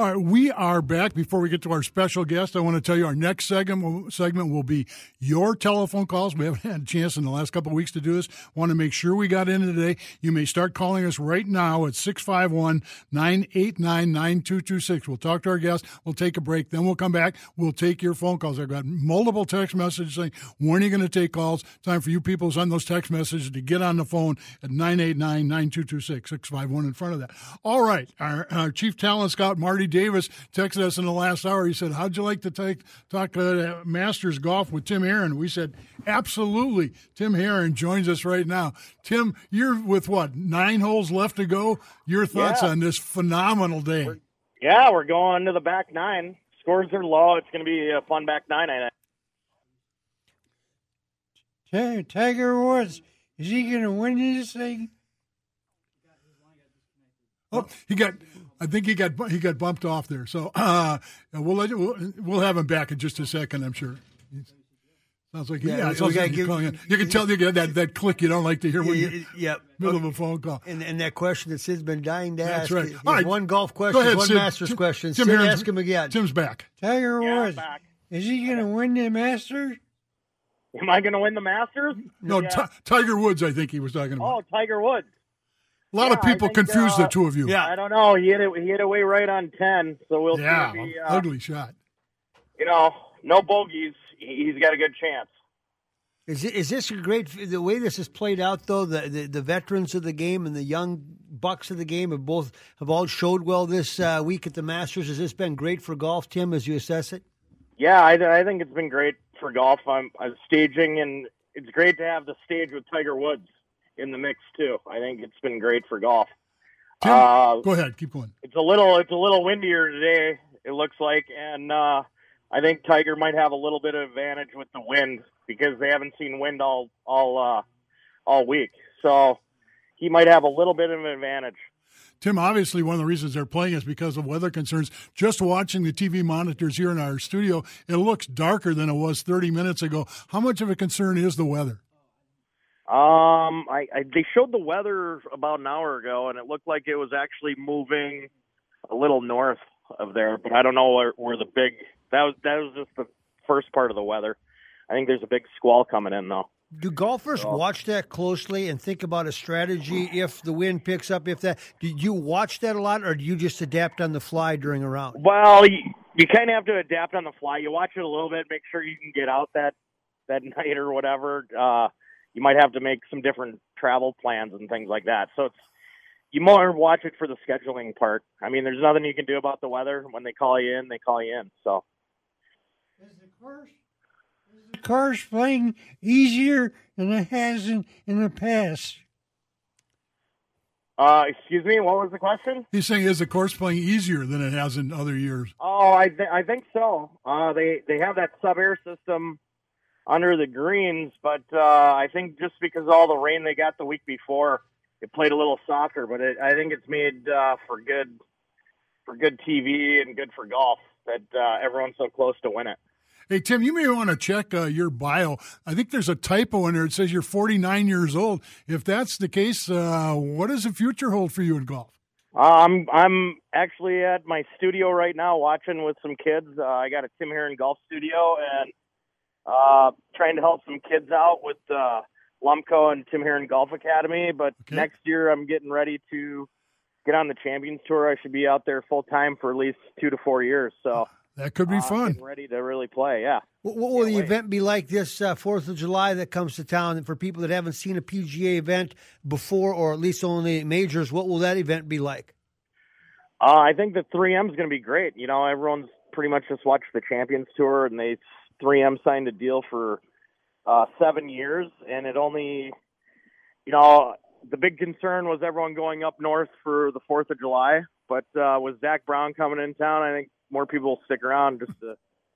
All right, we are back. Before we get to our special guest, I want to tell you our next segment segment will be your telephone calls. We haven't had a chance in the last couple of weeks to do this. Want to make sure we got in today. You may start calling us right now at 651 989 9226. We'll talk to our guest. We'll take a break. Then we'll come back. We'll take your phone calls. I've got multiple text messages saying, when are you going to take calls? Time for you people to send those text messages to get on the phone at 989 9226, 651 in front of that. All right. Our, our chief talent scout, Marty Davis texted us in the last hour. He said, "How'd you like to take talk uh, Masters golf with Tim Herron?" We said, "Absolutely." Tim Herron joins us right now. Tim, you're with what nine holes left to go. Your thoughts Yeah. on this phenomenal day? Yeah, we're going to the back nine. Scores are low. It's going to be a fun back nine, I think. Tiger Woods, is he going to win this thing? Oh, he got. I think he got he got bumped off there. So uh, we'll let you, we'll, we'll have him back in just a second. I'm sure. He's- Sounds like Yeah, yeah. we- it sounds we gotta like give- calling in. You can tell you get that that click you don't like to hear when you're Yeah. middle of a phone call. And, and that question that Sid's been dying to That's ask. right. All right. One golf Go question, ahead, one Sid. Masters Tim- question. Tim Sid, Herron's- ask him again. Tim's back. Tiger Woods, back. is he going to win the Masters? Am I going to win the Masters? No, Yeah. Ti- Tiger Woods. I think he was talking about. Oh, Tiger Woods. A lot of yeah, I people think, confuse uh, the two of you. Yeah. I don't know. He hit it. He hit away right on ten. So we'll Yeah, see. If he, uh, ugly shot. You know, no bogeys. He- He's got a good chance. Is, it, is this a great the way this has played out though? The, the the veterans of the game and the young bucks of the game have both have all showed well this uh, week at the Masters. Has this been great for golf, Tim, as you assess it? Yeah, I, I think it's been great for golf. I'm, I'm staging, and it's great to have the stage with Tiger Woods in the mix too. I think it's been great for golf. Tim, Uh, go ahead. Keep going. it's a little it's a little windier today. It looks like, and uh, I think Tiger might have a little bit of advantage with the wind because they haven't seen wind all all uh, all week. So he might have a little bit of an advantage. Tim, obviously, one of the reasons they're playing is because of weather concerns. Just watching the TV monitors here in our studio, it looks darker than it was 30 minutes ago. How much of a concern is the weather? Um, I, I they showed the weather about an hour ago, and it looked like it was actually moving a little north of there, but I don't know where, where the big that was. That was just the first part of the weather. I think there's a big squall coming in though. Do golfers Oh. watch that closely and think about a strategy if the wind picks up? If that, do you watch that a lot, or do you just adapt on the fly during a round? Well, you, you kind of have to adapt on the fly. You watch it a little bit, make sure you can get out that that night or whatever. Uh, you might have to make some different travel plans and things like that. So it's you more watch it for the scheduling part. I mean, there's nothing you can do about the weather. When they call you in, they call you in. So Is the course, is the course playing easier than it has in, in the past? Uh, excuse me, what was the question? He's saying, is the course playing easier than it has in other years? Oh, I th- I think so. Uh, they they have that SubAir system under the greens, but uh, I think just because all the rain they got the week before, it played a little softer. But it, I think it's made uh, for good for good TV and good for golf that uh, everyone's so close to win it. Hey, Tim, you may want to check uh, your bio. I think there's a typo in there. It says you're 49 years old. If that's the case, uh, what does the future hold for you in golf? Uh, I'm I'm actually at my studio right now watching with some kids. Uh, I got a Tim Herron golf studio and uh, trying to help some kids out with uh, Lumco and Tim Herron Golf Academy. But Okay. next year, I'm getting ready to get on the Champions Tour. I should be out there full time for at least two to four years. So That could be uh, fun. getting ready to really play. Yeah. What, what will the wait. event be like this uh, Fourth of July that comes to town? And for people that haven't seen a PGA event before, or at least only majors, what will that event be like? Uh, I think the 3M is going to be great. You know, everyone's pretty much just watched the Champions Tour, and they 3M signed a deal for uh, seven years, and it only, you know, the big concern was everyone going up north for the Fourth of July, but uh, with Zac Brown coming in town, I think more people will stick around just to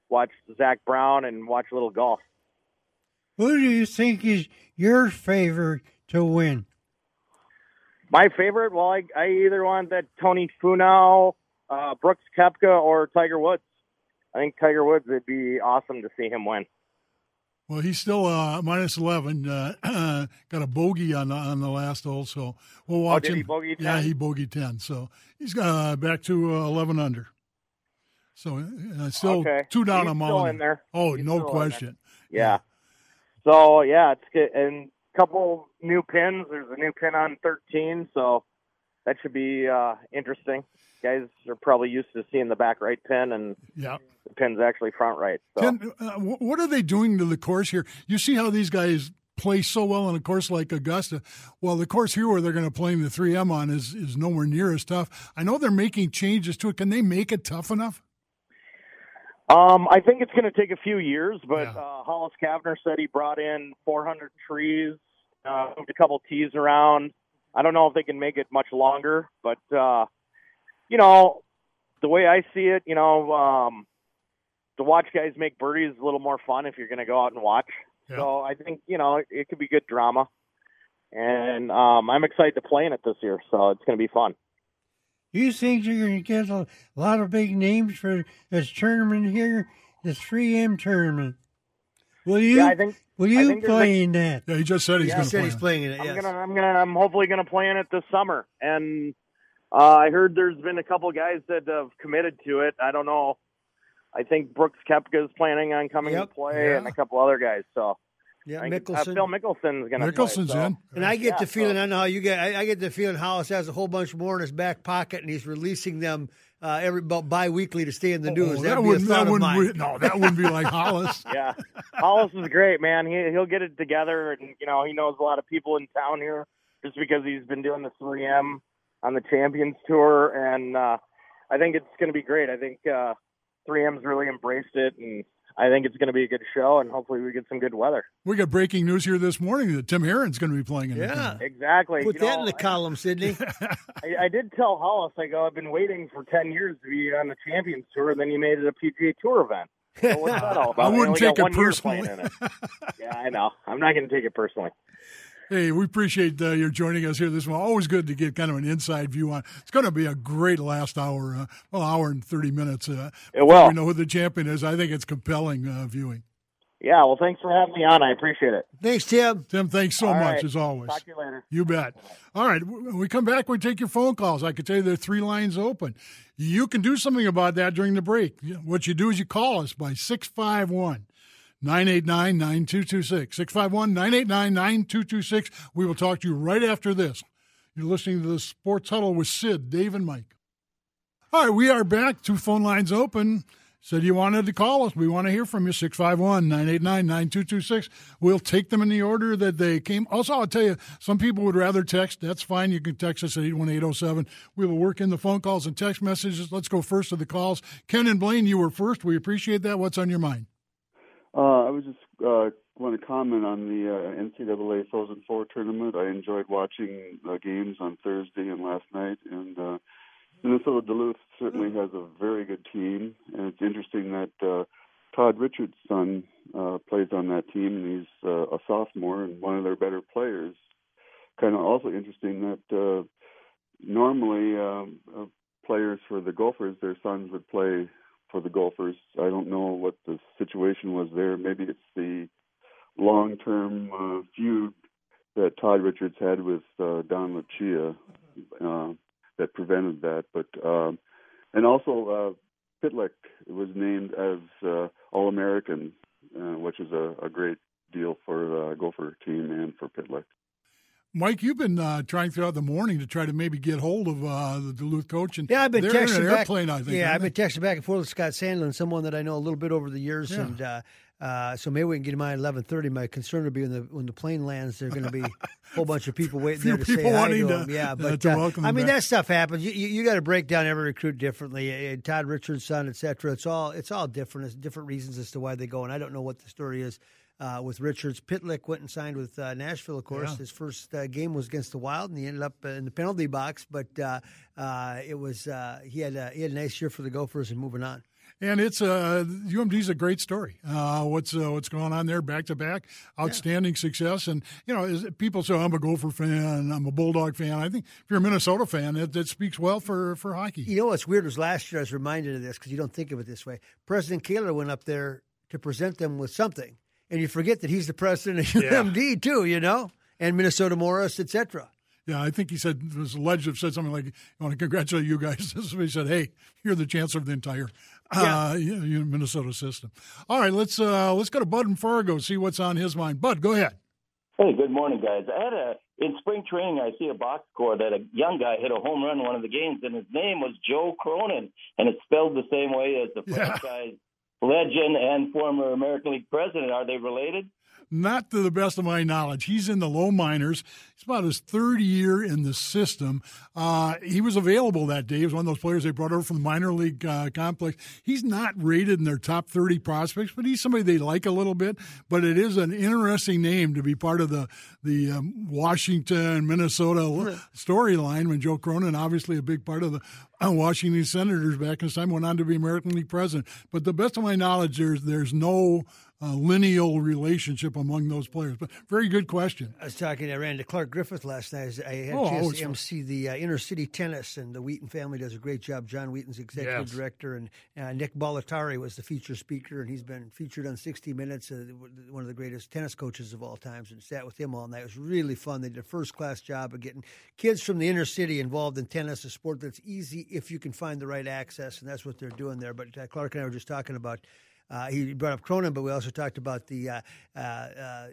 watch Zac Brown and watch a little golf. Who do you think is your favorite to win? My favorite, well, I, I either want that Tony Finau, uh, Brooks Koepka, or Tiger Woods. I think Tiger Woods would be awesome to see him win. Well, he's still uh, minus 11. Uh, got a bogey on the, on the last hole, so we'll watch Oh, him. he bogey Yeah, he bogeyed 10. So he's uh, back to uh, 11 under. So uh, still Okay. two down He's on still Mullin. in there. Oh, He's no question. Yeah. So yeah, it's good. And a couple new pins. There's a new pin on 13, so that should be uh, interesting. Guys are probably used to seeing the back right pin, and Yeah. the pin's actually front right. So Ken, uh, what are they doing to the course here? You see how these guys play so well on a course like Augusta. Well, the course here where they're going to play the 3M on is, is nowhere near as tough. I know they're making changes to it. Can they make it tough enough? Um, I think it's going to take a few years, but Yeah. uh, Hollis Cavner said he brought in 400 trees, uh, moved a couple tees around. I don't know if they can make it much longer, but uh, you know, the way I see it, you know, um, to watch guys make birdies is a little more fun if you're going to go out and watch. Yeah. So I think you know it, it could be good drama, and um, I'm excited to play in it this year. So it's going to be fun. You think you're going to get a lot of big names for this tournament here, this 3M tournament? Will you? Yeah, I think will you playing there's a- that? Yeah, he just said he's Yeah, going to play. he's it. playing in it. I'm gonna, I'm gonna, I'm hopefully gonna play in it this summer. And uh, I heard there's been a couple guys that have committed to it. I don't know. I think Brooks Koepka is planning on coming Yep. to play, Yeah. and a couple other guys. So yeah, I think, uh, Mickelson. Phil Mickelson's gonna. Mickelson's play, so. in. And I get Yeah, the feeling, so- I know how you get, I, I get the feeling Hollis has a whole bunch more in his back pocket and he's releasing them uh, every about bi-weekly to stay in the news. Oh, That'd that be a wouldn't, that of wouldn't mine. be, no, that wouldn't be like Hollis. Yeah, Hollis is great, man. He he'll get it together, and you know he knows a lot of people in town here just because he's been doing the 3M on the Champions Tour, and uh, I think it's going to be great. I think uh, 3M's really embraced it, and I think it's going to be a good show, and hopefully we get some good weather. We got breaking news here this morning that Tim Herron's going to be playing in the Yeah. tournament. Exactly. Put You that know, in the column, Sydney. I, I did tell Hollis, I go, I've been waiting for 10 years to be on the Champions Tour, and then you made it a PGA Tour event. So what's that all about? I wouldn't only take it personally. in it. Yeah, I know. I'm not going to take it personally. Hey, we appreciate uh, your joining us here this morning. Always good to get kind of an inside view on. It's going to be a great last hour, uh, well, hour and thirty minutes. Uh, It will. We know who the champion is. I think it's compelling uh, viewing. Yeah, well, thanks for having me on. I appreciate it. Thanks, Tim. Tim, thanks so All much right. as always. Talk to you later. You bet. All right. When we come back, we take your phone calls. I can tell you there are three lines open. You can do something about that during the break. What you do is you call us by 651 989 9226. 651 989 9226. We will talk to you right after this. You're listening to the Sports Huddle with Sid, Dave, and Mike. All right, we are back. Two phone lines open. Said you wanted to call us. We want to hear from you. 651 989 9226. We'll take them in the order that they came. Also, I'll tell you, some people would rather text. That's fine. You can text us at 81807. We will work in the phone calls and text messages. Let's go first to the calls. Ken and Blaine, you were first. We appreciate that. What's on your mind? Uh, I was just uh, want to comment on the uh, NCAA Frozen Four tournament. I enjoyed watching uh, games on Thursday and last night, and uh, Minnesota Duluth certainly has a very good team. And it's interesting that uh, Todd Richards' son uh, plays on that team, and he's uh, a sophomore and one of their better players. Kind of also interesting that uh, normally um, uh, players for the Gophers, their sons would play for the Gophers. I don't know what the situation was there. Maybe it's the long-term uh, feud that Todd Richards had with uh, Don Lucia uh, that prevented that. But um, and also uh, Pitlick was named as uh, All-American, uh, which is a, a great deal for the Gopher team and for Pitlick. Mike, you've been uh, trying throughout the morning to try to maybe get hold of uh, the Duluth coach. And Yeah, I've been texting back. airplane, I think. yeah, I've been they? texting back and forth with Scott Sandlin, someone that I know a little bit over the years, Yeah. and uh, uh, so maybe we can get him on at eleven thirty. My concern would be when the when the plane lands, there's going to be a whole bunch of people waiting there to say hi to to- him. Yeah, uh, but to uh, welcome I mean back. that stuff happens. You, you, you got to break down every recruit differently. Uh, Todd Richardson, et cetera. It's all it's all different. It's different reasons as to why they go. And I don't know what the story is. Uh, with Richards, Pitlick went and signed with uh, Nashville. Of course, Yeah. his first uh, game was against the Wild, and he ended up uh, in the penalty box. But uh, uh, it was uh, he had a, he had a nice year for the Gophers and moving on. And it's uh, UMD's a great story. Uh, what's uh, what's going on there, back to back, outstanding success. And you know, people say, I'm a Gopher fan, I'm a Bulldog fan. I think if you're a Minnesota fan, that, it speaks well for for hockey. You know what's weird was last year I was reminded of this because you don't think of it this way. President Kaler went up there to present them with something, and you forget that he's the president of Yeah. UMD too. You know, and Minnesota Morris, etc. Yeah, I think he said it was alleged to have said something like, "I want to congratulate you guys." This is what he said, "Hey, you're the chancellor of the entire uh, Minnesota system." All right, let's uh, let's go to Bud and Fargo see what's on his mind. Bud, go ahead. Hey, good morning, guys. I had a in spring training. I see a box score that a young guy hit a home run in one of the games, and his name was Joe Cronin, and it's spelled the same way as the yeah. franchise legend and former American League president. Are they related? Not to the best of my knowledge. He's in the low minors. He's about his third year in the system. Uh, he was available that day. He was one of those players they brought over from the minor league uh, complex. He's not rated in their top 30 prospects, but he's somebody they like a little bit. But it is an interesting name to be part of the, the um, Washington, Minnesota storyline when Joe Cronin, obviously a big part of the uh, Washington Senators back in his time, went on to be American League president. But the best of my knowledge, there's, there's no uh, lineal relationship among those players. But very good question. I was talking I ran to Clark Griffith last night. I had oh, a chance to MC the uh, inner city tennis, and the Wheaton family does a great job. John Wheaton's executive yes. director, and uh, Nick Bollettieri was the feature speaker, and he's been featured on 60 Minutes, uh, one of the greatest tennis coaches of all times, and sat with him all night. It was really fun. They did a first class job of getting kids from the inner city involved in tennis, a sport that's easy if you can find the right access, and that's what they're doing there. But uh, Clark and I were just talking about uh, he brought up Cronin, but we also talked about the uh, uh, uh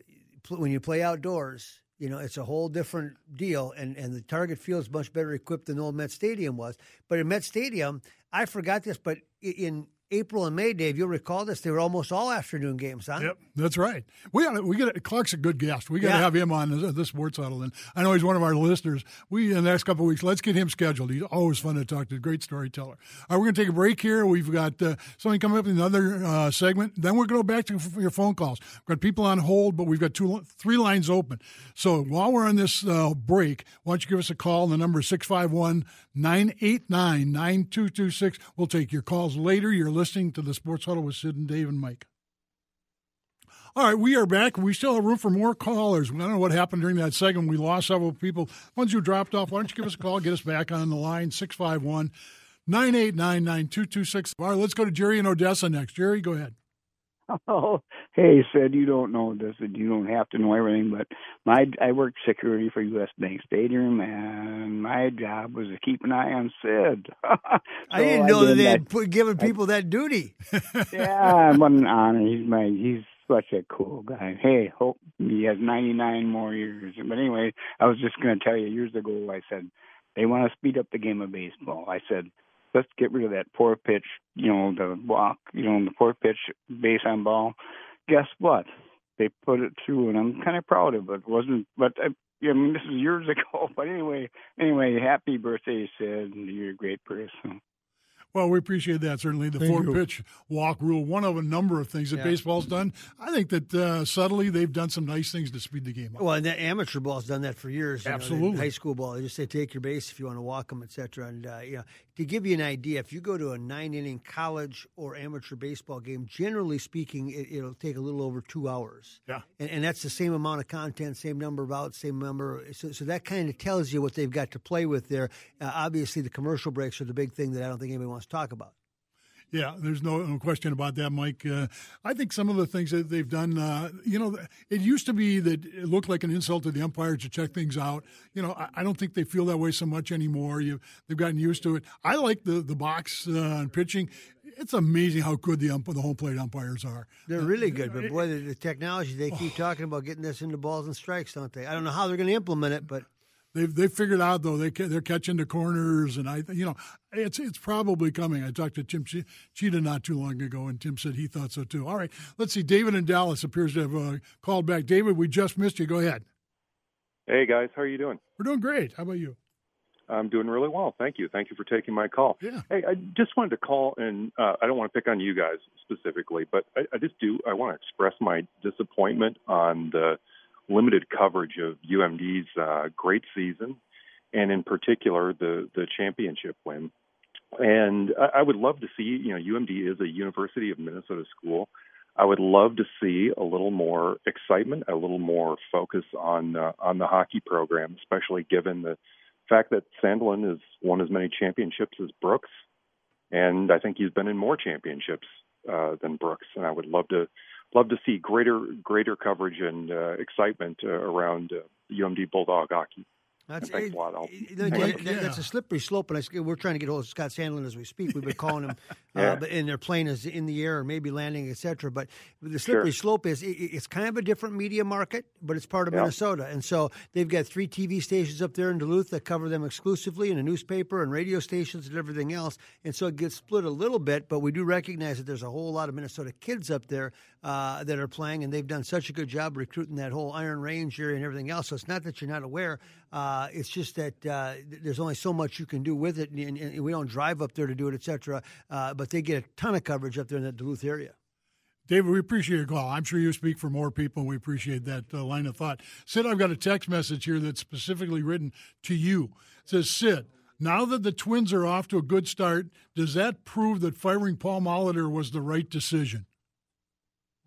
when you play outdoors. You know, it's a whole different deal, and, and the Target Field is much better equipped than old Met Stadium was. But in Met Stadium, I forgot this, but in April and May, Dave, you'll recall this. They were almost all afternoon games, huh? Yep, that's right. We got we got Clark's a good guest. We got to yeah. have him on the, the Sports Huddle, and I know he's one of our listeners. We in the next couple of weeks, let's get him scheduled. He's always fun to talk to. Great storyteller. All right, we're going to take a break here. We've got uh, something coming up in another uh, segment. Then we're going to go back to your phone calls. We've got people on hold, but we've got two three lines open. So while we're on this uh, break, why don't you give us a call? The number is 651 989 9226. We'll take your calls later. You're listening to the Sports Huddle with Sid and Dave and Mike. All right, we are back. We still have room for more callers. I don't know what happened during that segment. We lost several people. Ones who dropped off, why don't you give us a call, get us back on the line, 651 989 9226. All right, let's go to Jerry in Odessa next. Jerry, go ahead. Oh, hey, Sid, you don't know this, and you don't have to know everything, but my I worked security for U.S. Bank Stadium, and my job was to keep an eye on Sid. so I didn't know I that they had put, given people I, that duty. yeah, what an honor. He's my he's such a cool guy. Hey, hope he has 99 more years. But anyway, I was just going to tell you years ago, I said they want to speed up the game of baseball. I said let's get rid of that poor pitch, you know, the walk, you know, the poor pitch base on ball. Guess what? They put it through, and I'm kind of proud of it. it wasn't, but uh, I, I mean, this is years ago. But anyway, anyway, happy birthday, Sid. You're a great person. Well, we appreciate that. Certainly, the four pitch walk rule, one of a number of things that yeah. baseball's done. I think that uh, subtly they've done some nice things to speed the game up. Well, and the amateur ball's done that for years. Absolutely, know, high school ball, they just say take your base if you want to walk them, etc. And uh, you know, to give you an idea, if you go to a nine inning college or amateur baseball game, generally speaking, it, will take a little over two hours. Yeah, and, and, that's the same amount of content, same number of outs, same number. So, so that kind of tells you what they've got to play with there. Uh, obviously, the commercial breaks are the big thing that I don't think anybody wants to talk about. Yeah, there's no, no question about that, Mike. Uh, I think some of the things that they've done, uh, you know, it used to be that it looked like an insult to the umpires to check things out. You know, I, I don't think they feel that way so much anymore. You, they've gotten used to it. I like the the box uh, and pitching. It's amazing how good the ump- the home plate umpires are. They're really good, but boy, the, the technology they keep oh. talking about getting this into balls and strikes, don't they? I don't know how they're going to implement it, but they've they figured out though they they're catching the corners and I you know it's it's probably coming. I talked to Tim Tschida not too long ago and Tim said he thought so too. All right, let's see. David in Dallas appears to have uh, called back. David, we just missed you. Go ahead. Hey guys, how are you doing? We're doing great. How about you? I'm doing really well. Thank you. Thank you for taking my call. Yeah. Hey, I just wanted to call, and uh, I don't want to pick on you guys specifically, but I, I just do. I want to express my disappointment on the limited coverage of UMD's uh, great season, and in particular the the championship win. And I, I would love to see, you know, UMD is a University of Minnesota school. I would love to see a little more excitement, a little more focus on uh, on the hockey program, especially given the fact that Sandlin has won as many championships as Brooks, and I think he's been in more championships uh, than Brooks. And I would love to love to see greater greater coverage and uh, excitement uh, around uh, UMD Bulldog hockey. That's, thanks a lot. I'll, that, that's a slippery slope, and I, we're trying to get hold of Scott Sandlin as we speak. We've been calling him, yeah. uh, but and their plane is in the air, or maybe landing, etc. But the slippery sure. slope is it, it's kind of a different media market, but it's part of yeah. Minnesota, and so they've got three TV stations up there in Duluth that cover them exclusively, and a newspaper and radio stations and everything else, and so it gets split a little bit. But we do recognize that there's a whole lot of Minnesota kids up there uh, that are playing, and they've done such a good job recruiting that whole Iron Range area and everything else. So it's not that you're not aware. Uh, it's just that uh, there's only so much you can do with it, and, and we don't drive up there to do it, etc. Uh, but they get a ton of coverage up there in the Duluth area. David, we appreciate your call. I'm sure you speak for more people. We appreciate that uh, line of thought. Sid, I've got a text message here that's specifically written to you. It says, Sid, now that the Twins are off to a good start, does that prove that firing Paul Molitor was the right decision?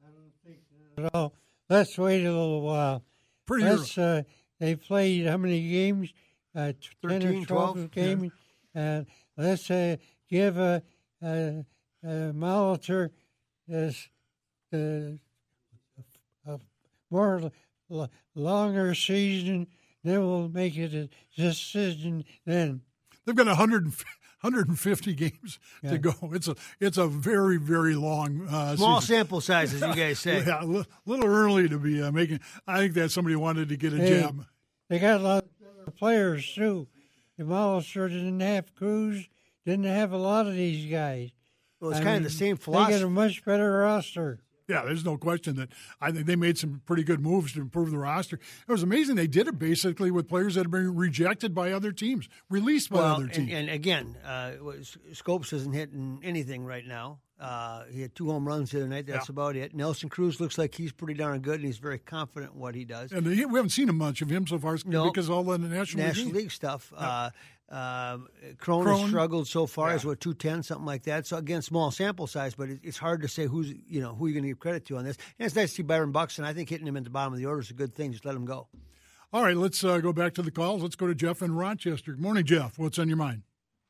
I don't think so at all. Let's wait a little while. Pretty Let's, uh, they played how many games? Uh, 10 13, or 12, 12 games. Yeah. Uh, let's uh, give a, a, a Molitor this, a, a more longer season. Then we'll make it a decision then. They've got 100, 150 games yeah. to go. It's a it's a very very long uh, small season. sample size, as you guys say. yeah, a little early to be uh, making. I think that somebody wanted to get a hey, jab. They got a lot of players too. The Molitor didn't have Cruz, didn't have a lot of these guys. Well, it's I kind mean, of the same philosophy. They got a much better roster. Yeah, there's no question that I think they made some pretty good moves to improve the roster. It was amazing they did it basically with players that have been rejected by other teams, released by well, other teams. And, and again, uh, Schoop's isn't hitting anything right now. Uh, he had two home runs the other night. That's yeah. about it. Nelson Cruz looks like he's pretty darn good, and he's very confident in what he does. And he, we haven't seen him much of him so far no, because all the National, National League, League stuff. Yeah. Uh, um, Cron, struggled so far yeah. as what two ten something like that. So again, small sample size, but it's hard to say who's you know who you're going to give credit to on this. And it's nice to see Byron Buxton. I think hitting him at the bottom of the order is a good thing. Just let him go. All right, let's uh, go back to the calls. Let's go to Jeff in Rochester. Good morning, Jeff. What's on your mind?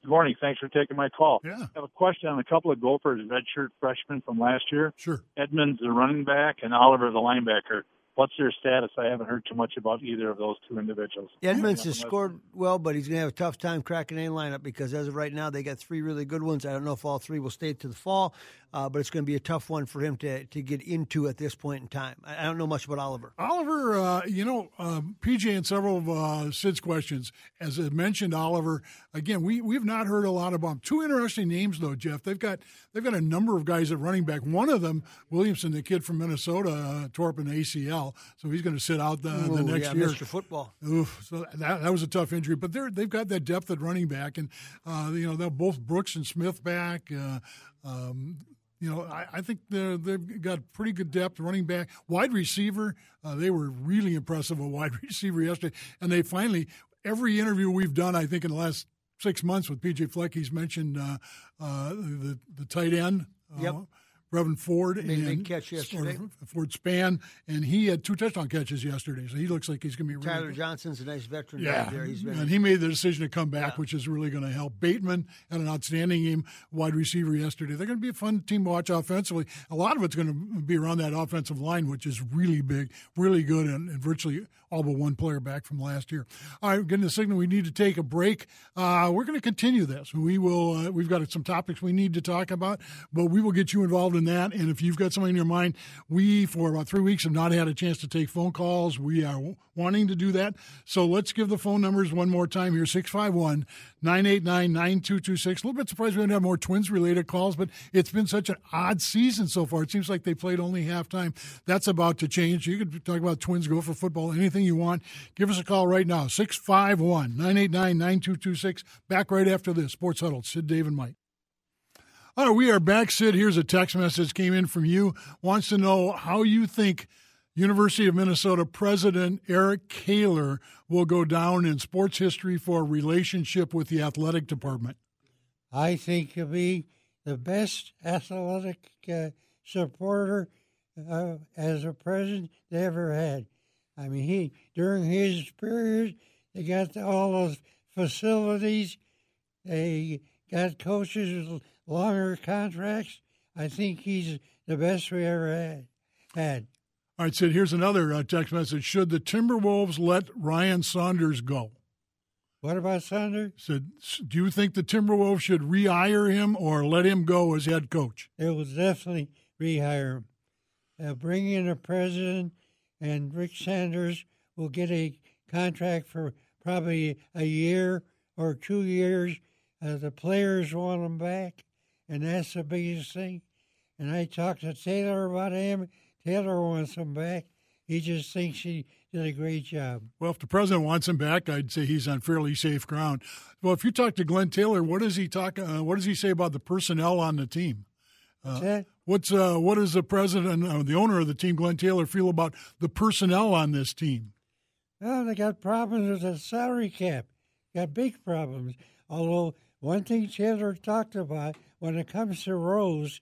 Good morning. Thanks for taking my call. Yeah. I have a question on a couple of Gophers redshirt freshmen from last year. Sure. Edmonds, the running back, and Oliver, the linebacker. What's their status? I haven't heard too much about either of those two individuals. Edmonds has scored well, but he's going to have a tough time cracking any lineup because as of right now, they got three really good ones. I don't know if all three will stay to the fall, uh, but it's going to be a tough one for him to, to get into at this point in time. I, don't know much about Oliver. Oliver, uh, you know, um, PJ and several of uh, Sid's questions, as I mentioned, Oliver. Again, we we've not heard a lot about him. Two interesting names though, Jeff. They've got they've got a number of guys at running back. One of them, Williamson, the kid from Minnesota, uh, tore up an ACL so he's going to sit out the, Ooh, the next yeah, year. Mr. Football. Oof, so that, that was a tough injury, but they're they've got that depth at running back, and uh, you know they're both Brooks and Smith back. Uh, um, you know, I, I think they've got pretty good depth running back, wide receiver. Uh, they were really impressive with wide receiver yesterday, and they finally every interview we've done, I think in the last six months with PJ Fleck, he's mentioned uh, uh, the the tight end. Yep. Reverend Ford Made and a big catch yesterday. Ford Span, and he had two touchdown catches yesterday, so he looks like he's going to be. Tyler really Johnson's a nice veteran. Yeah, there. He's been, and he made the decision to come back, yeah. which is really going to help. Bateman had an outstanding game, wide receiver yesterday. They're going to be a fun team to watch offensively. A lot of it's going to be around that offensive line, which is really big, really good, and, and virtually all but one player back from last year. All right, getting the signal we need to take a break. Uh, we're going to continue this. We will. Uh, we've got some topics we need to talk about, but we will get you involved in that. And if you've got something in your mind, we for about three weeks have not had a chance to take phone calls. We are wanting to do that. So let's give the phone numbers one more time here 651 989 9226. A little bit surprised we don't have more twins related calls, but it's been such an odd season so far. It seems like they played only halftime. That's about to change. You could talk about twins, Gopher football, anything you want. Give us a call right now 651 989 9226. Back right after this. Sports Huddle. Sid, Dave, and Mike. All right, we are back. Sid, here's a text message came in from you. Wants to know how you think University of Minnesota President Eric Kaler will go down in sports history for relationship with the athletic department. I think he'll be the best athletic uh, supporter uh, as a president they ever had. I mean, he during his period, they got all those facilities. They got coaches with longer contracts. I think he's the best we ever had. Had. All right, Sid, here's another uh, text message. Should the Timberwolves let Ryan Saunders go? What about Saunders? Said, do you think the Timberwolves should rehire him or let him go as head coach? They will definitely rehire him. Uh, bring in a president, and Rick Sanders will get a contract for probably a year or two years. Uh, the players want him back, and that's the biggest thing. And I talked to Taylor about him. Taylor wants him back. He just thinks he did a great job. Well, if the president wants him back, I'd say he's on fairly safe ground. Well, if you talk to Glenn Taylor, what does he talk? Uh, what does he say about the personnel on the team? Uh, what's uh, what does the president, uh, the owner of the team, Glenn Taylor, feel about the personnel on this team? Well, they got problems with the salary cap. Got big problems. Although one thing Taylor talked about when it comes to Rose,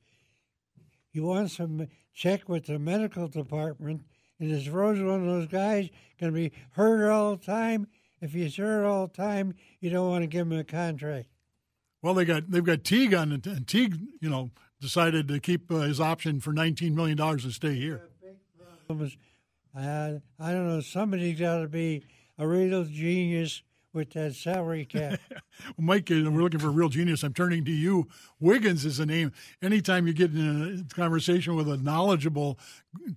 he wants to check with the medical department. And is Rose one of those guys going to be hurt all the time? If he's hurt all the time, you don't want to give him a contract. Well, they got they've got Teague on and Teague, you know, decided to keep uh, his option for nineteen million dollars to stay here. Uh, I don't know. Somebody's got to be a real genius with that salary cap. Mike, uh, we're looking for a real genius. I'm turning to you. Wiggins is a name. Anytime you get in a conversation with a knowledgeable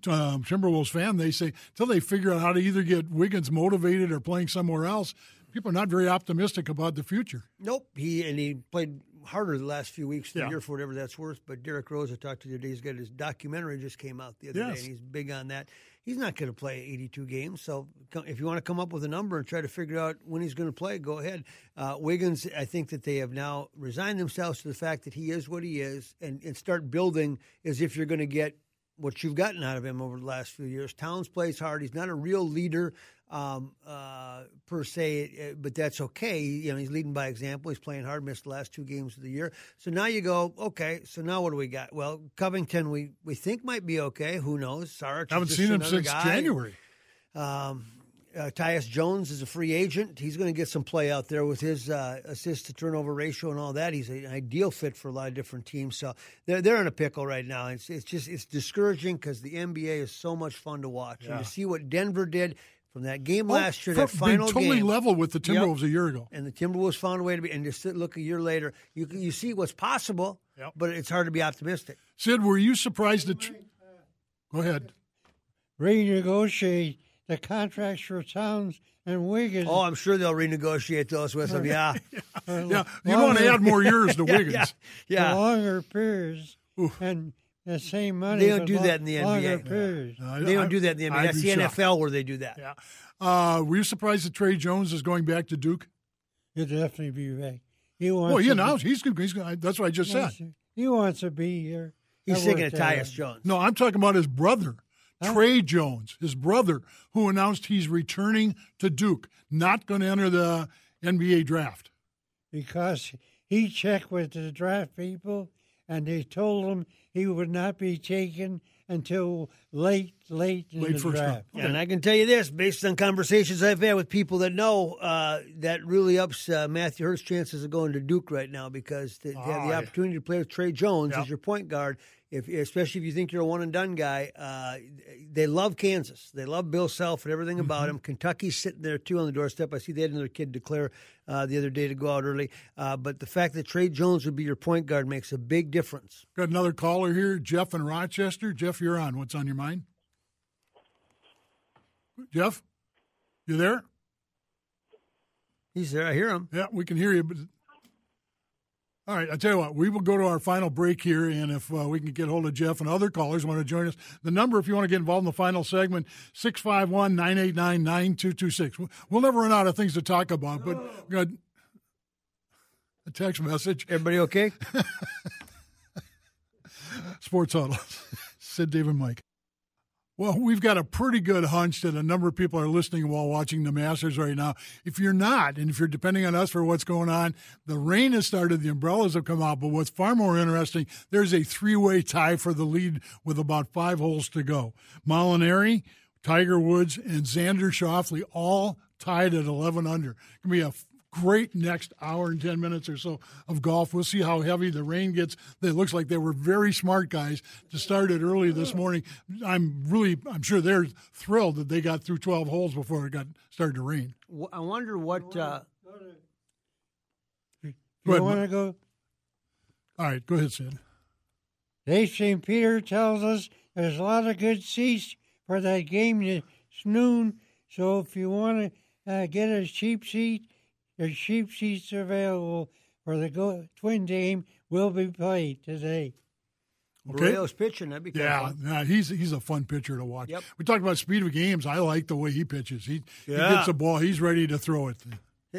um, Timberwolves fan, they say, until they figure out how to either get Wiggins motivated or playing somewhere else, people are not very optimistic about the future. Nope. He and he played harder the last few weeks, the Yeah. year for whatever that's worth. But Derrick Rose, I talked to the other day, he's got his documentary just came out the other Yes. day, and he's big on that. He's not going to play 82 games, so if you want to come up with a number and try to figure out when he's going to play, go ahead. Uh, Wiggins, I think that they have now resigned themselves to the fact that he is what he is, and, and start building as if you're going to get what you've gotten out of him over the last few years. Towns plays hard. He's not a real leader um, uh, per se, uh, but that's okay. You know, he's leading by example. He's playing hard. Missed the last two games of the year. So now you go, okay. So now what do we got? Well, Covington, we we think might be okay. Who knows? Is Haven't seen him since guy. January. Um, uh, Tyus Jones is a free agent. He's going to get some play out there with his uh, assist to turnover ratio and all that. He's an ideal fit for a lot of different teams. So they're they're in a pickle right now. It's it's just it's discouraging because the NBA is so much fun to watch Yeah. and to see what Denver did from that game Oh, last year, from that final totally game. level with the Yep. Timberwolves a year ago. And the Timberwolves found a way to be, and just look a year later, you you see what's possible, Yep. but it's hard to be optimistic. Sid, were you surprised that? Go ahead. Renegotiate the contracts for Towns and Wiggins. Oh, I'm sure they'll renegotiate those with them. Yeah, Yeah, you don't want to add more years to yeah, Wiggins. yeah, for yeah. longer periods and the same money. They don't do lo- that in the Longer NBA. periods. I- They don't do that in the NBA. I'd That's the shocked. NFL where they do that. Yeah. Uh, were you surprised that Tre Jones is going back to Duke? He'll definitely be back. He wants. Well, to you be- know, he's, he's that's what I just he said. wants to- He wants to be here. He's I thinking of worked Tyus. Jones. No, I'm talking about his brother, Tre Jones, his brother, who announced he's returning to Duke, not going to enter the NBA draft. because he checked with the draft people and they told him he would not be taken until late, late in Late the first round. draft. Okay. And I can tell you this, based on conversations I've had with people that know, uh, that really ups uh, Matthew Hurt's chances of going to Duke right now because to, to have Ah, the opportunity to play with Tre Jones Yep. as your point guard, if especially if you think you're a one and done guy, uh, they love Kansas. They love Bill Self and everything Mm-hmm. about him. Kentucky's sitting there too on the doorstep. I see they had another kid declare uh, the other day to go out early. Uh, but the fact that Tre Jones would be your point guard makes a big difference. Got another caller here, Jeff in Rochester. Jeff, you're on. What's on your mind? Jeff, you there? He's there. I hear him. Yeah, we can hear you. But all right, I tell you what, we will go to our final break here, and if uh, we can get hold of Jeff and other callers want to join us, the number if you want to get involved in the final segment 651-989-9226. We'll never run out of things to talk about, but a text message. Everybody okay? Sports Huddle. Sid, David, Mike. Well, we've got a pretty good hunch that a number of people are listening while watching the Masters right now. If you're not, and if you're depending on us for what's going on, the rain has started, the umbrellas have come out. But what's far more interesting, there's a three way tie for the lead with about five holes to go. Molinari, Tiger Woods, and Xander Schauffele all tied at 11 under. Going to be a great next hour and 10 minutes or so of golf. We'll see how heavy the rain gets. It looks like they were very smart guys to start it early this morning. I'm really, I'm sure they're thrilled that they got through 12 holes before it got started to rain. I wonder what uh, you want to go, All right, go ahead, Sid. Dave St. Peter tells us there's a lot of good seats for that game this noon. So if you want to uh, get a cheap seat, there's cheap seats available for the go- Twin game will be played today. Okay. Berrios's pitching. That'd be kind Yeah, fun. yeah, he's he's a fun pitcher to watch. Yep. We talked about speed of games. I like the way he pitches. He, he gets the ball. He's ready to throw it.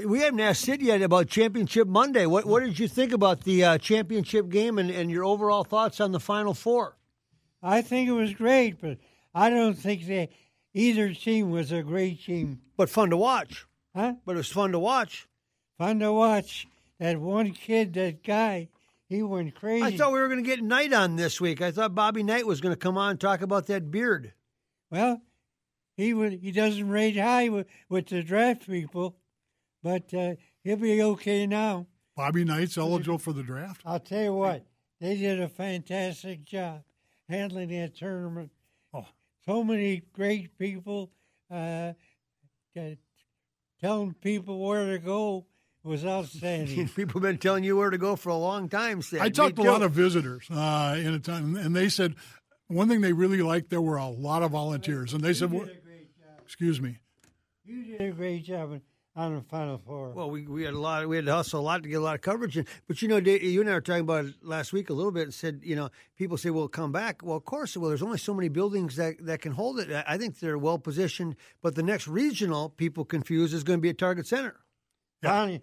We haven't asked Sid yet about Championship Monday. What what did you think about the uh, championship game and, and your overall thoughts on the Final Four? I think it was great, but I don't think that either team was a great team. But fun to watch. Huh? But it was fun to watch. Fun to watch. That one kid, that guy, he went crazy. I thought we were going to get Knight on this week. I thought Bobby Knight was going to come on and talk about that beard. Well, he would. He doesn't rate high with, with the draft people, but uh, he'll be okay now. Bobby Knight's eligible for the draft. I'll tell you what, they did a fantastic job handling that tournament. Oh. So many great people uh, that telling people where to go was outstanding. People have been telling you where to go for a long time, Sid. I talked to a lot of visitors uh, in a time, and they said one thing they really liked. There were a lot of volunteers, and they said, you well, did a great job. "Excuse me." You did a great job on- the Final Four. Well, we, we had a lot. We had to hustle a lot to get a lot of coverage. In. But you know, you and I were talking about it last week a little bit. And said, you know, people say, "Well, come back." Well, of course. Well, there's only so many buildings that that can hold it. I- think they're well positioned. But the next regional, people confuse, is going to be at Target Center. Donnie,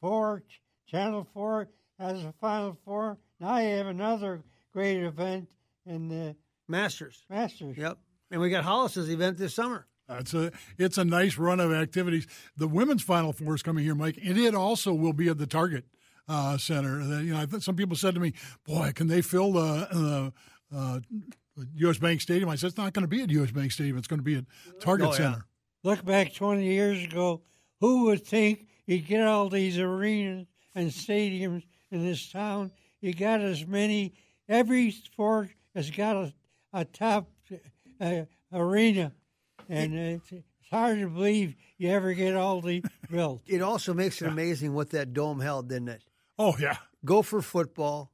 four, Channel 4 has a Final Four. Now you have another great event in the Masters. Masters. Yep. And we got Hollis's event this summer. It's a it's a nice run of activities. The women's final four is coming here, Mike, and it also will be at the Target uh, Center. Uh, You know, I think some people said to me, "Boy, can they fill the uh, uh, U.S. Bank Stadium?" I said, "It's not going to be at U.S. Bank Stadium. It's going to be at Target Oh, yeah. Center." Look back 20 years ago, who would think you'd get all these arenas and stadiums in this town? You got as many, every sport has got a, a top uh, arena. And it's, it's hard to believe you ever get all these built. It also makes it amazing what that dome held, didn't it? Oh yeah, Gopher football,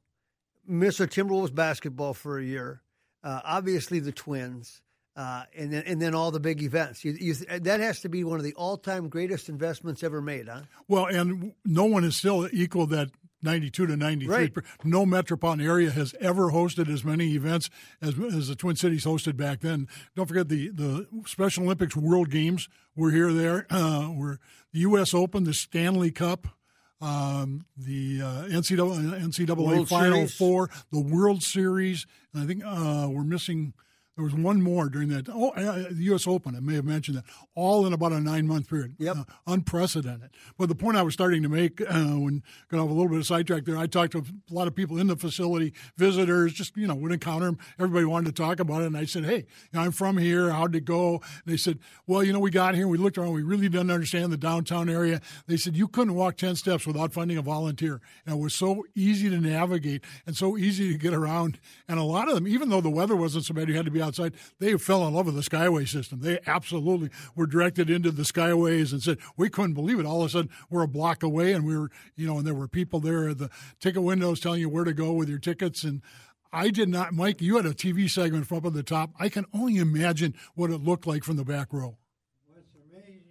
Minnesota Timberwolves basketball for a year, uh, obviously the Twins, uh, and then and then all the big events. You, you, that has to be one of the all-time greatest investments ever made, huh? Well, and no one has still equaled that 92 to 93. Right. No metropolitan area has ever hosted as many events as, as the Twin Cities hosted back then. Don't forget the, the Special Olympics World Games were here there. Uh, were the U.S. Open, the Stanley Cup, um, the uh, NCAA, NCAA Final Series. Four, the World Series. And I think uh, we're missing. There was one more during that. Oh, uh, the U.S. Open. I may have mentioned that. All in about a nine-month period. Yep. Uh, unprecedented. But the point I was starting to make, uh, when got off a little bit of sidetrack there, I talked to a lot of people in the facility, visitors, just you know, would encounter them. Everybody wanted to talk about it, and I said, "Hey, you know, I'm from here. How'd it go?" And they said, "Well, you know, we got here, we looked around, we really didn't understand the downtown area." They said you couldn't walk ten steps without finding a volunteer, and it was so easy to navigate and so easy to get around. And a lot of them, even though the weather wasn't so bad, you had to be outside. They fell in love with the Skyway system. They absolutely were directed into the Skyways and said, "We couldn't believe it." All of a sudden, we're a block away, and we were, you know, and there were people there at the ticket windows telling you where to go with your tickets. And I did not, Mike. You had a TV segment from up at the top. I can only imagine what it looked like from the back row. What's amazing,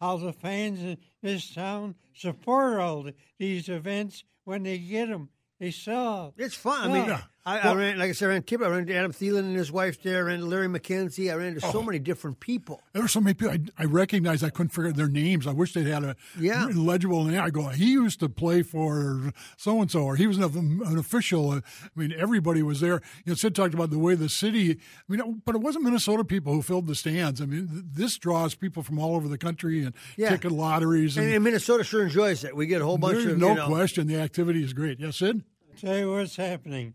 how the fans in this town support all the, these events when they get them. They sell. It's fun. I mean, Yeah. I, I ran like I said, I ran Kip. I ran into Adam Thielen and his wife there. I ran into Larry McKenzie. I ran into so many different people. There were so many people I, I recognized. I couldn't figure their names. I wish they'd had a Yeah. legible name. I go, he used to play for so and so, or he was an, an official. Uh, I mean, everybody was there. You know, Sid talked about the way the city. I mean, but it wasn't Minnesota people who filled the stands. I mean, this draws people from all over the country and Yeah. ticket lotteries. And, And, and Minnesota sure enjoys it. We get a whole bunch there's of no you know, question the activity is great. Yes, Sid. tell you what's happening.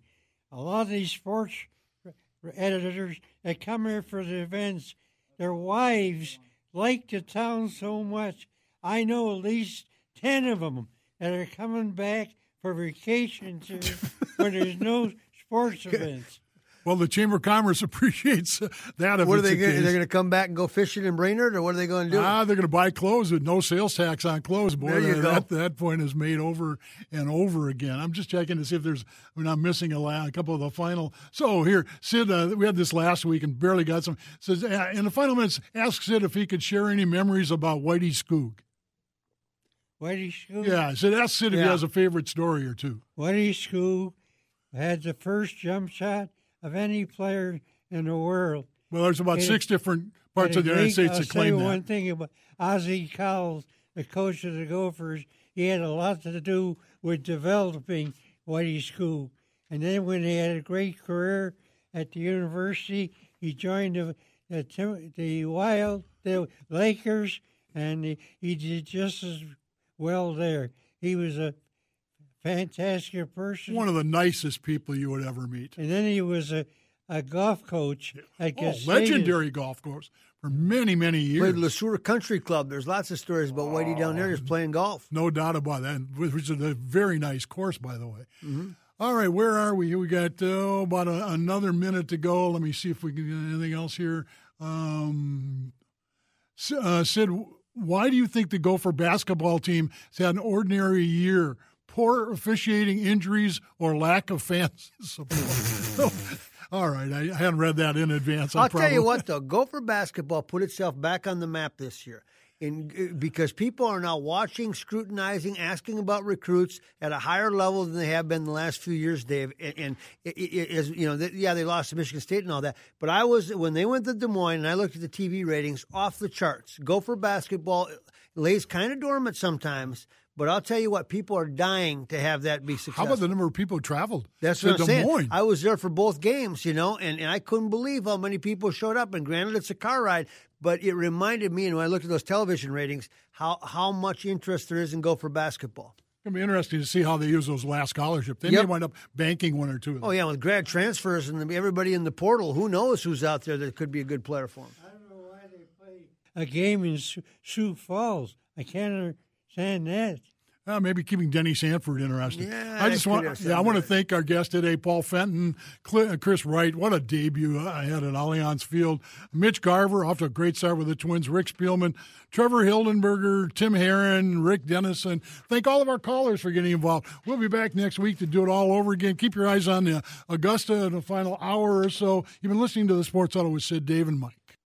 A lot of these sports editors that come here for the events, their wives like the town so much. I know at least ten of them that are coming back for vacations when there's no sports events. Well, the Chamber of Commerce appreciates that. What are they the going? case. They're going to come back and go fishing in Brainerd, or what are they going to do? Ah, they're going to buy clothes with no sales tax on clothes. Boy, There you that, go. that that point is made over and over again. I'm just checking to see if there's we're not missing a, la- a couple of the final. So here, Sid, uh, we had this last week and barely got some. Says uh, in the final minutes, ask Sid if he could share any memories about Whitey Skoog. Whitey Skoog. Yeah, Sid, ask Sid if he has a favorite story or two. Whitey Skoog had the first jump shot of any player in the world. Well, there's about six different parts of the United States I'll that claim say that. one thing about Ozzie Cowles, the coach of the Gophers. He had a lot to do with developing Whitey Skoog. And then when he had a great career at the university, he joined the the, the Wild, the Lakers, and he, he did just as well there. He was a fantastic person. One of the nicest people you would ever meet. and then he was a, a golf coach at Oh, Gustavus. legendary golf course for many, many years. Played Le Sueur Country Club. There's lots of stories about Whitey down there just playing golf. No doubt about that. Which is a very nice course, by the way. Mm-hmm. All right, where are we? We got uh, about a, another minute to go. Let me see if we can get anything else here. Um, uh, Sid, why do you think the Gopher basketball team has had an ordinary year? Poor officiating, injuries, or lack of fans support? All right, I hadn't read that in advance. I I'll tell you what, though, Gopher basketball put itself back on the map this year. In, uh, because people are now watching, scrutinizing, asking about recruits at a higher level than they have been the last few years, Dave. And, and it, it, as you know, th- yeah, they lost to Michigan State and all that. But I was when they went to Des Moines and I looked at the TV ratings, off the charts. Gopher basketball lays kind of dormant sometimes. But I'll tell you what, people are dying to have that be successful. How about the number of people who traveled? That's to what I'm Des saying. Moines? I was there for both games, you know, and, and I couldn't believe how many people showed up. And granted, it's a car ride, but it reminded me, and when I looked at those television ratings, how how much interest there is in Gopher basketball. It's going to be interesting to see how they use those last scholarships. They Yep. may wind up banking one or two of them. Oh yeah, with grad transfers and everybody in the portal, who knows who's out there that could be a good player for them. I don't know why they play a game in Sioux- Sioux Falls. I can't understand that. Uh, maybe keeping Denny Sanford interested. Yeah, I just want, yeah, I want to thank our guest today, Paul Fenton, uh, Chris Wright. What a debut I had at Allianz Field. Mitch Garver off to a great start with the Twins. Rick Spielman, Trevor Hildenberger, Tim Herron, Rick Dennison. Thank all of our callers for getting involved. We'll be back next week to do it all over again. Keep your eyes on the Augusta in the final hour or so. You've been listening to the Sports Huddle with Sid, Dave, and Mike.